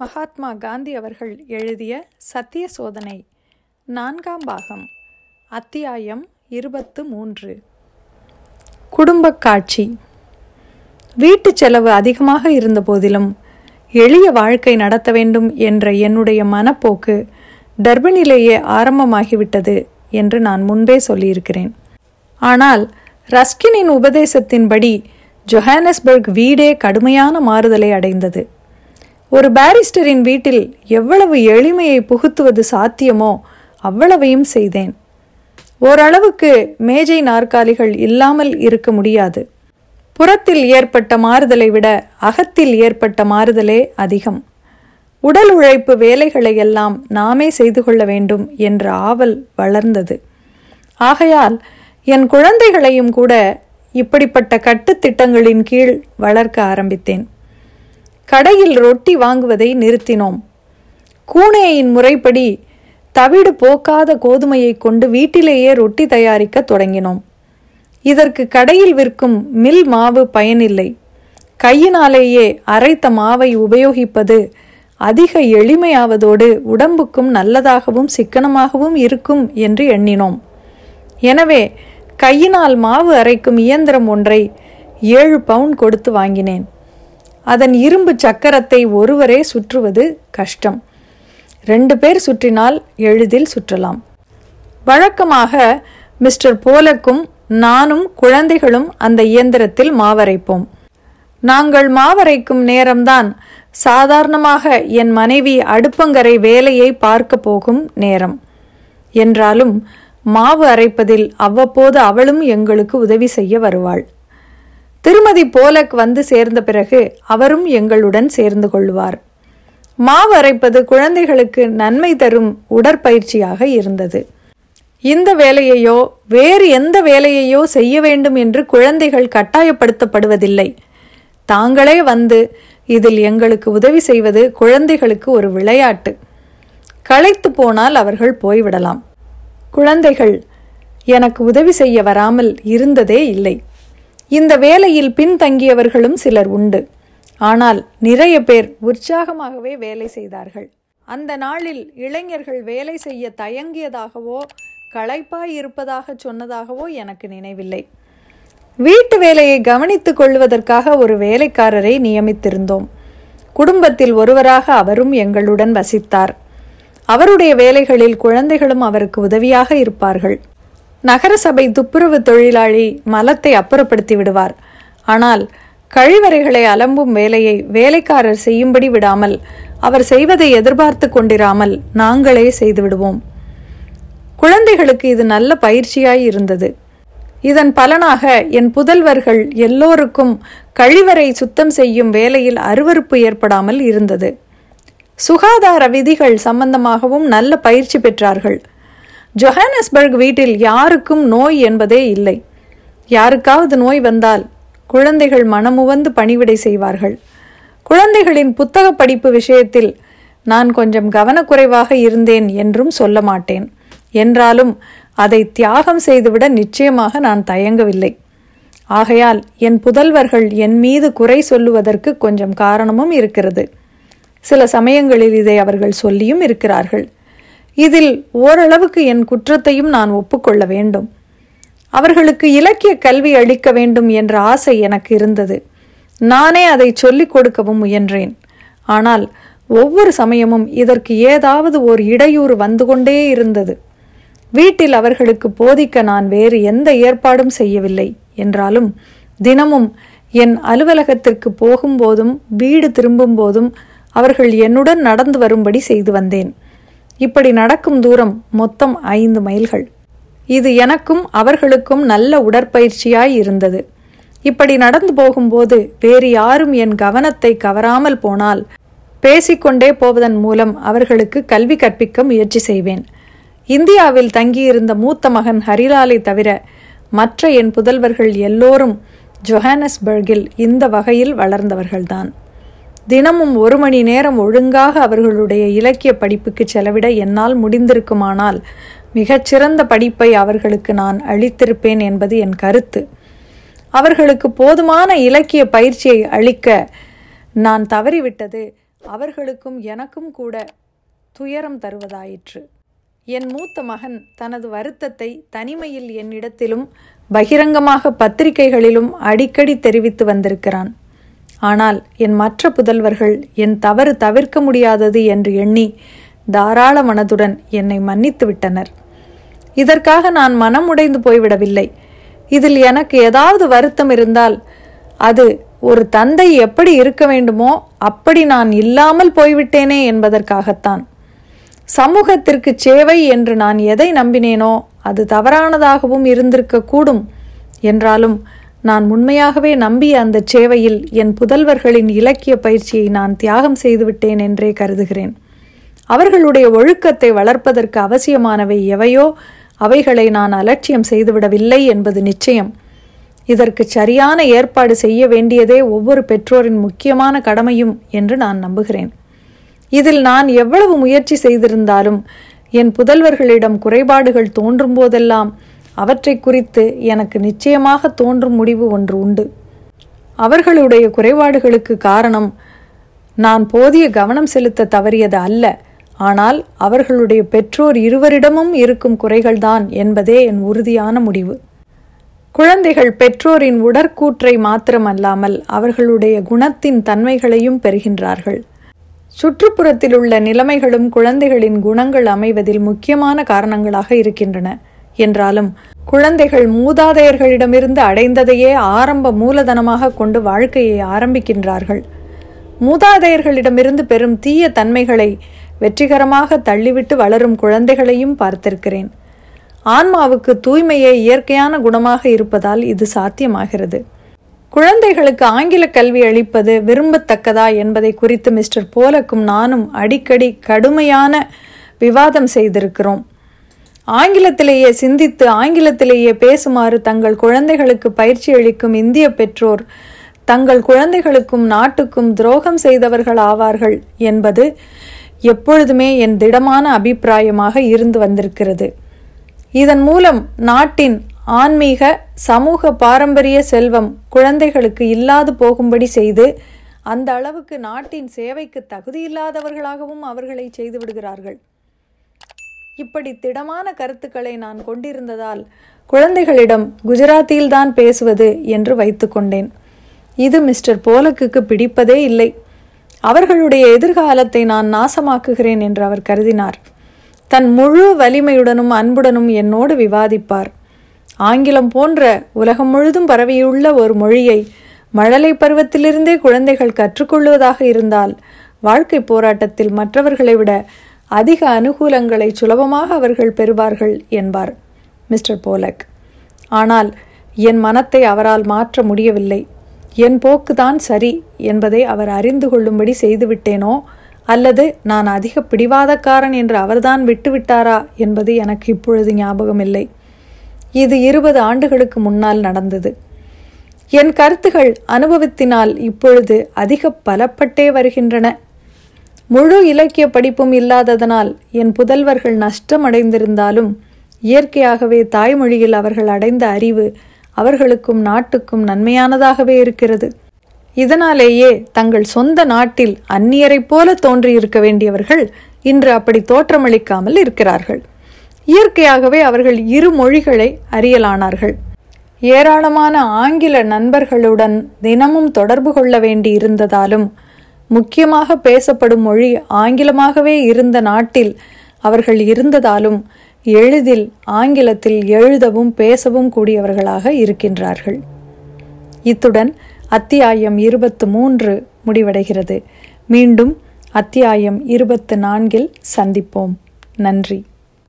மகாத்மா காந்தி அவர்கள் எழுதிய சத்திய சோதனை நான்காம் பாகம் அத்தியாயம் இருபத்து மூன்று. குடும்பக் காட்சி. வீட்டு செலவு அதிகமாக இருந்த போதிலும் எளிய வாழ்க்கை நடத்த வேண்டும் என்ற என்னுடைய மனப்போக்கு டர்பனிலேயே ஆரம்பமாகிவிட்டது என்று நான் முன்பே சொல்லியிருக்கிறேன். ஆனால் ரஸ்கினின் உபதேசத்தின்படி ஜொஹானஸ்பர்க் வீடே கடுமையான மாறுதலை அடைந்தது. ஒரு பாரிஸ்டரின் வீட்டில் எவ்வளவு எளிமையை புகுத்துவது சாத்தியமோ அவ்வளவையும் செய்தேன். ஓரளவுக்கு மேஜை நாற்காலிகள் இல்லாமல் இருக்க முடியாது. புறத்தில் ஏற்பட்ட மாறுதலை விட அகத்தில் ஏற்பட்ட மாறுதலே அதிகம். உடல் உழைப்பு வேலைகளை எல்லாம் நாமே செய்து கொள்ள வேண்டும் என்ற ஆவல் வளர்ந்தது. ஆகையால் என் குழந்தைகளையும் கூட இப்படிப்பட்ட கட்டுத்திட்டங்களின் கீழ் வளர்க்க ஆரம்பித்தேன். கடையில் ரொட்டி வாங்குவதை நிறுத்தினோம். கூனையின் முறைப்படி தவிடு போக்காத கோதுமையை கொண்டு வீட்டிலேயே ரொட்டி தயாரிக்க தொடங்கினோம். இதற்கு கடையில் விற்கும் மில் மாவு பயனில்லை. கையினாலேயே அரைத்த மாவை உபயோகிப்பது அதிக எளிமையாவதோடு உடம்புக்கும் நல்லதாகவும் சிக்கனமாகவும் இருக்கும் என்று எண்ணினோம். எனவே கையினால் மாவு அரைக்கும் இயந்திரம் ஒன்றை ஏழு பவுன் கொடுத்து வாங்கினேன். அதன் இரும்பு சக்கரத்தை ஒருவரே சுற்றுவது கஷ்டம். ரெண்டு பேர் சுற்றினால் எளிதில் சுற்றலாம். வழக்கமாக மிஸ்டர் போலக்கும் நானும் குழந்தைகளும் அந்த இயந்திரத்தில் மாவரைப்போம். நாங்கள் மாவரைக்கும் நேரம்தான் சாதாரணமாக என் மனைவி அடுப்பங்கரை வேலையை பார்க்க போகும் நேரம். என்றாலும் மாவு அரைப்பதில் அவ்வப்போது அவளும் எங்களுக்கு உதவி செய்ய வருவாள். திருமதி போலக் வந்து சேர்ந்த பிறகு அவரும் எங்களுடன் சேர்ந்து கொள்வார். மாவு அரைப்பது குழந்தைகளுக்கு நன்மை தரும் உடற்பயிற்சியாக இருந்தது. இந்த வேலையையோ வேறு எந்த வேலையையோ செய்ய வேண்டும் என்று குழந்தைகள் கட்டாயப்படுத்தப்படுவதில்லை. தாங்களே வந்து இதில் எங்களுக்கு உதவி செய்வது குழந்தைகளுக்கு ஒரு விளையாட்டு. களைத்து போனால் அவர்கள் போய்விடலாம். குழந்தைகள் எனக்கு உதவி செய்ய வராமல் இருந்ததே இல்லை. இந்த வேலையில் பின்தங்கியவர்களும் சிலர் உண்டு. ஆனால் நிறைய பேர் உற்சாகமாகவே வேலை செய்தார்கள். அந்த நாளில் இளைஞர்கள் வேலை செய்ய தயங்கியதாகவோ களைப்பாய் இருப்பதாக சொன்னதாகவோ எனக்கு நினைவில்லை. வீட்டு வேலையை கவனித்துக் கொள்வதற்காக ஒரு வேலைக்காரரை நியமித்திருந்தோம். குடும்பத்தில் ஒருவராக அவரும் எங்களுடன் வசித்தார். அவருடைய வேலைகளில் குழந்தைகளும் அவருக்கு உதவியாக இருப்பார்கள். நகரசபை துப்புரவு தொழிலாளி மலத்தை அப்புறப்படுத்தி விடுவார். ஆனால் கழிவறைகளை அலம்பும் வேலையை வேலைக்காரர் செய்யும்படி விடாமல் அவர் செய்வதை எதிர்பார்த்து கொண்டிராமல் நாங்களே செய்துவிடுவோம் குழந்தைகளுக்கு இது நல்ல பயிற்சியாய் இருந்தது. இதன் பலனாக என் புதல்வர்கள் எல்லோருக்கும் கழிவறை சுத்தம் செய்யும் வேலையில் அருவறுப்பு ஏற்படாமல் இருந்தது. சுகாதார விதிகள் சம்பந்தமாகவும் நல்ல பயிற்சி பெற்றார்கள். ஜொஹானஸ்பர்க் வீட்டில் யாருக்கும் நோய் என்பதே இல்லை. யாருக்காவது நோய் வந்தால் குழந்தைகள் மனமுவந்து பணிவிடை செய்வார்கள். குழந்தைகளின் புத்தக படிப்பு விஷயத்தில் நான் கொஞ்சம் கவனக்குறைவாக இருந்தேன் என்றும் சொல்ல மாட்டேன். என்றாலும் அதை தியாகம் செய்துவிட நிச்சயமாக நான் தயங்கவில்லை. ஆகையால் என் புதல்வர்கள் என் மீது குறை சொல்லுவதற்கு கொஞ்சம் காரணமும் இருக்கிறது. சில சமயங்களில் இதை அவர்கள் சொல்லியும் இருக்கிறார்கள். இதில் ஓரளவுக்கு என் குற்றத்தையும் நான் ஒப்புக்கொள்ள வேண்டும். அவர்களுக்கு இலக்கிய கல்வி அளிக்க வேண்டும் என்ற ஆசை எனக்கு இருந்தது. நானே அதை சொல்லிக் கொடுக்கவும் முயன்றேன். ஆனால் ஒவ்வொரு சமயமும் இதற்கு ஏதாவது ஒரு இடையூறு வந்து கொண்டே இருந்தது. வீட்டில் அவர்களுக்கு போதிக்க நான் வேறு எந்த ஏற்பாடும் செய்யவில்லை என்றாலும் தினமும் என் அலுவலகத்திற்கு போகும்போதும் வீடு திரும்பும் போதும் அவர்கள் என்னுடன் நடந்து வரும்படி செய்து வந்தேன். இப்படி நடக்கும் தூரம் மொத்தம் ஐந்து மைல்கள். இது எனக்கும் அவர்களுக்கும் நல்ல உடற்பயிற்சியாய் இருந்தது. இப்படி நடந்து போகும்போது வேறு யாரும் என் கவனத்தை கவராமல் போனால் பேசிக்கொண்டே போவதன் மூலம் அவர்களுக்கு கல்வி கற்பிக்க முயற்சி செய்வேன். இந்தியாவில் தங்கியிருந்த மூத்த மகன் ஹரிலாலை தவிர மற்ற என் புதல்வர்கள் எல்லோரும் ஜொஹானஸ்பர்கில் இந்த வகையில் வளர்ந்தவர்கள்தான். தினமும் ஒரு மணி நேரம் ஒழுங்காக அவர்களுடைய இலக்கிய படிப்புக்கு செலவிட என்னால் முடிந்திருக்குமானால் மிகச்சிறந்த படிப்பை அவர்களுக்கு நான் அளித்திருப்பேன் என்பது என் கருத்து. அவர்களுக்கு போதுமான இலக்கிய பயிற்சியை அளிக்க நான் தவறிவிட்டது. அவர்களுக்கும் எனக்கும் கூட துயரம் தருவதாயிற்று. என் மூத்த மகன் தனது வருத்தத்தை தனிமையில் என்னிடத்திலும் பகிரங்கமாக பத்திரிகைகளிலும் அடிக்கடி தெரிவித்து வந்திருக்கிறான். ஆனால் என் மற்ற புதல்வர்கள் என் தவறு தவிர்க்க முடியாதது என்று எண்ணி தாராள மனதுடன் என்னை மன்னித்து விட்டனர். இதற்காக நான் மனம் உடைந்து போய்விடவில்லை. இதில் எனக்கு ஏதாவது வருத்தம் இருந்தால் அது ஒரு தந்தை எப்படி இருக்க வேண்டுமோ அப்படி நான் இல்லாமல் போய்விட்டேனே என்பதற்காகத்தான். சமூகத்திற்கு சேவை என்று நான் எதை நம்பினேனோ அது தவறானதாகவும் இருந்திருக்க கூடும் என்றாலும் நான் உண்மையாகவே நம்பிய அந்த சேவையில் என் புதல்வர்களின் இலக்கிய பயிற்சியை நான் தியாகம் செய்துவிட்டேன் என்றே கருதுகிறேன். அவர்களுடைய ஒழுக்கத்தை வளர்ப்பதற்கு அவசியமானவை எவையோ அவைகளை நான் அலட்சியம் செய்துவிடவில்லை என்பது நிச்சயம். இதற்கு சரியான ஏற்பாடு செய்ய வேண்டியதே ஒவ்வொரு பெற்றோரின் முக்கியமான கடமையும் என்று நான் நம்புகிறேன். இதில் நான் எவ்வளவு முயற்சி செய்திருந்தாலும் என் புதல்வர்களிடம் குறைபாடுகள் தோன்றும் போதெல்லாம் அவற்றை குறித்து எனக்கு நிச்சயமாக தோன்றும் முடிவு ஒன்று உண்டு. அவர்களுடைய குறைபாடுகளுக்கு காரணம் நான் போதிய கவனம் செலுத்த தவறியது அல்ல. ஆனால் அவர்களுடைய பெற்றோர் இருவரிடமும் இருக்கும் குறைகள்தான் என்பதே என் உறுதியான முடிவு. குழந்தைகள் பெற்றோரின் உடற்கூற்றை மாத்திரமல்லாமல் அவர்களுடைய குணத்தின் தன்மைகளையும் பெறுகின்றார்கள். சுற்றுப்புறத்தில் உள்ள நிலைமைகளும் குழந்தைகளின் குணங்கள் அமைவதில் முக்கியமான காரணங்களாக இருக்கின்றன. என்றாலும் குழந்தைகள் மூதாதையர்களிடமிருந்து அடைந்ததையே ஆரம்ப மூலதனமாக கொண்டு வாழ்க்கையை ஆரம்பிக்கின்றார்கள். மூதாதையர்களிடமிருந்து பெறும் தீய தன்மைகளை வெற்றிகரமாக தள்ளிவிட்டு வளரும் குழந்தைகளையும் பார்த்திருக்கிறேன். ஆன்மாவுக்கு தூய்மையே இயற்கையான குணமாக இருப்பதால் இது சாத்தியமாகிறது. குழந்தைகளுக்கு ஆங்கில கல்வி அளிப்பது விரும்பத்தக்கதா என்பதை குறித்து மிஸ்டர் போலக்கும் நானும் அடிக்கடி கடுமையான விவாதம் செய்திருக்கிறோம். ஆங்கிலத்திலேயே சிந்தித்து ஆங்கிலத்திலேயே பேசுமாறு தங்கள் குழந்தைகளுக்கு பயிற்சி அளிக்கும் இந்திய பெற்றோர் தங்கள் குழந்தைகளுக்கும் நாட்டுக்கும் துரோகம் செய்தவர்கள் ஆவார்கள் என்பது எப்பொழுதுமே என் திடமான அபிப்பிராயமாக இருந்து வந்திருக்கிறது. இதன் மூலம் நாட்டின் ஆன்மீக சமூக பாரம்பரிய செல்வம் குழந்தைகளுக்கு இல்லாது போகும்படி செய்து அந்த அளவுக்கு நாட்டின் சேவைக்கு தகுதியில்லாதவர்களாகவும் அவர்களை செய்து விடுகிறார்கள். இப்படி திடமான கருத்துக்களை நான் கொண்டிருந்ததால் குழந்தைகளிடம் குஜராத்தியில்தான் பேசுவது என்று வைத்துக்கொண்டேன் இது மிஸ்டர் போலக்குக்கு பிடிப்பதே இல்லை. அவர்களுடைய எதிர்காலத்தை நான் நாசமாக்குகிறேன் என்று அவர் கருதினார். தன் முழு வலிமையுடனும் அன்புடனும் என்னோடு விவாதிப்பார். ஆங்கிலம் போன்ற உலகம் முழுதும் பரவியுள்ள ஒரு மொழியை மழலை பருவத்திலிருந்தே குழந்தைகள் கற்றுக்கொள்வதாக இருந்தால் வாழ்க்கை போராட்டத்தில் மற்றவர்களை விட அதிக அனுகூலங்களை சுலபமாக அவர்கள் பெறுவார்கள் என்பார் மிஸ்டர் போலக். ஆனால் என் மனத்தை அவரால் மாற்ற முடியவில்லை. என் போக்குதான் சரி என்பதை அவர் அறிந்து கொள்ளும்படி செய்துவிட்டேனோ? அல்லது நான் அதிக பிடிவாதக்காரன் என்று அவர்தான் விட்டுவிட்டாரா என்பது எனக்கு இப்பொழுது ஞாபகமில்லை. இது இருபது ஆண்டுகளுக்கு முன்னால் நடந்தது. என் கருத்துகள் அனுபவத்தினால் இப்பொழுது அதிக பலப்பட்டே வருகின்றன. முழு இலக்கிய படிப்பும் இல்லாததனால் என் புதல்வர்கள் நஷ்டமடைந்திருந்தாலும் இயற்கையாகவே தாய்மொழியில் அவர்கள் அடைந்த அறிவு அவர்களுக்கும் நாட்டுக்கும் நன்மையானதாகவே இருக்கிறது. இதனாலேயே தங்கள் சொந்த நாட்டில் அந்நியரைப் போல தோன்றியிருக்க வேண்டியவர்கள் இன்று அப்படி தோற்றமளிக்காமல் இருக்கிறார்கள். இயற்கையாகவே அவர்கள் இரு மொழிகளை அறியலானார்கள். ஏராளமான ஆங்கில நண்பர்களுடன் தினமும் தொடர்பு கொள்ள வேண்டி இருந்ததாலும் முக்கியமாக பேசப்படும் மொழி ஆங்கிலமாகவே இருந்த நாட்டில் அவர்கள் இருந்ததாலும் எளிதில் ஆங்கிலத்தில் எழுதவும் பேசவும் கூடியவர்களாக இருக்கின்றார்கள். இத்துடன் அத்தியாயம் இருபத்து மூன்று முடிவடைகிறது. மீண்டும் அத்தியாயம் இருபத்து நான்கில் சந்திப்போம். நன்றி.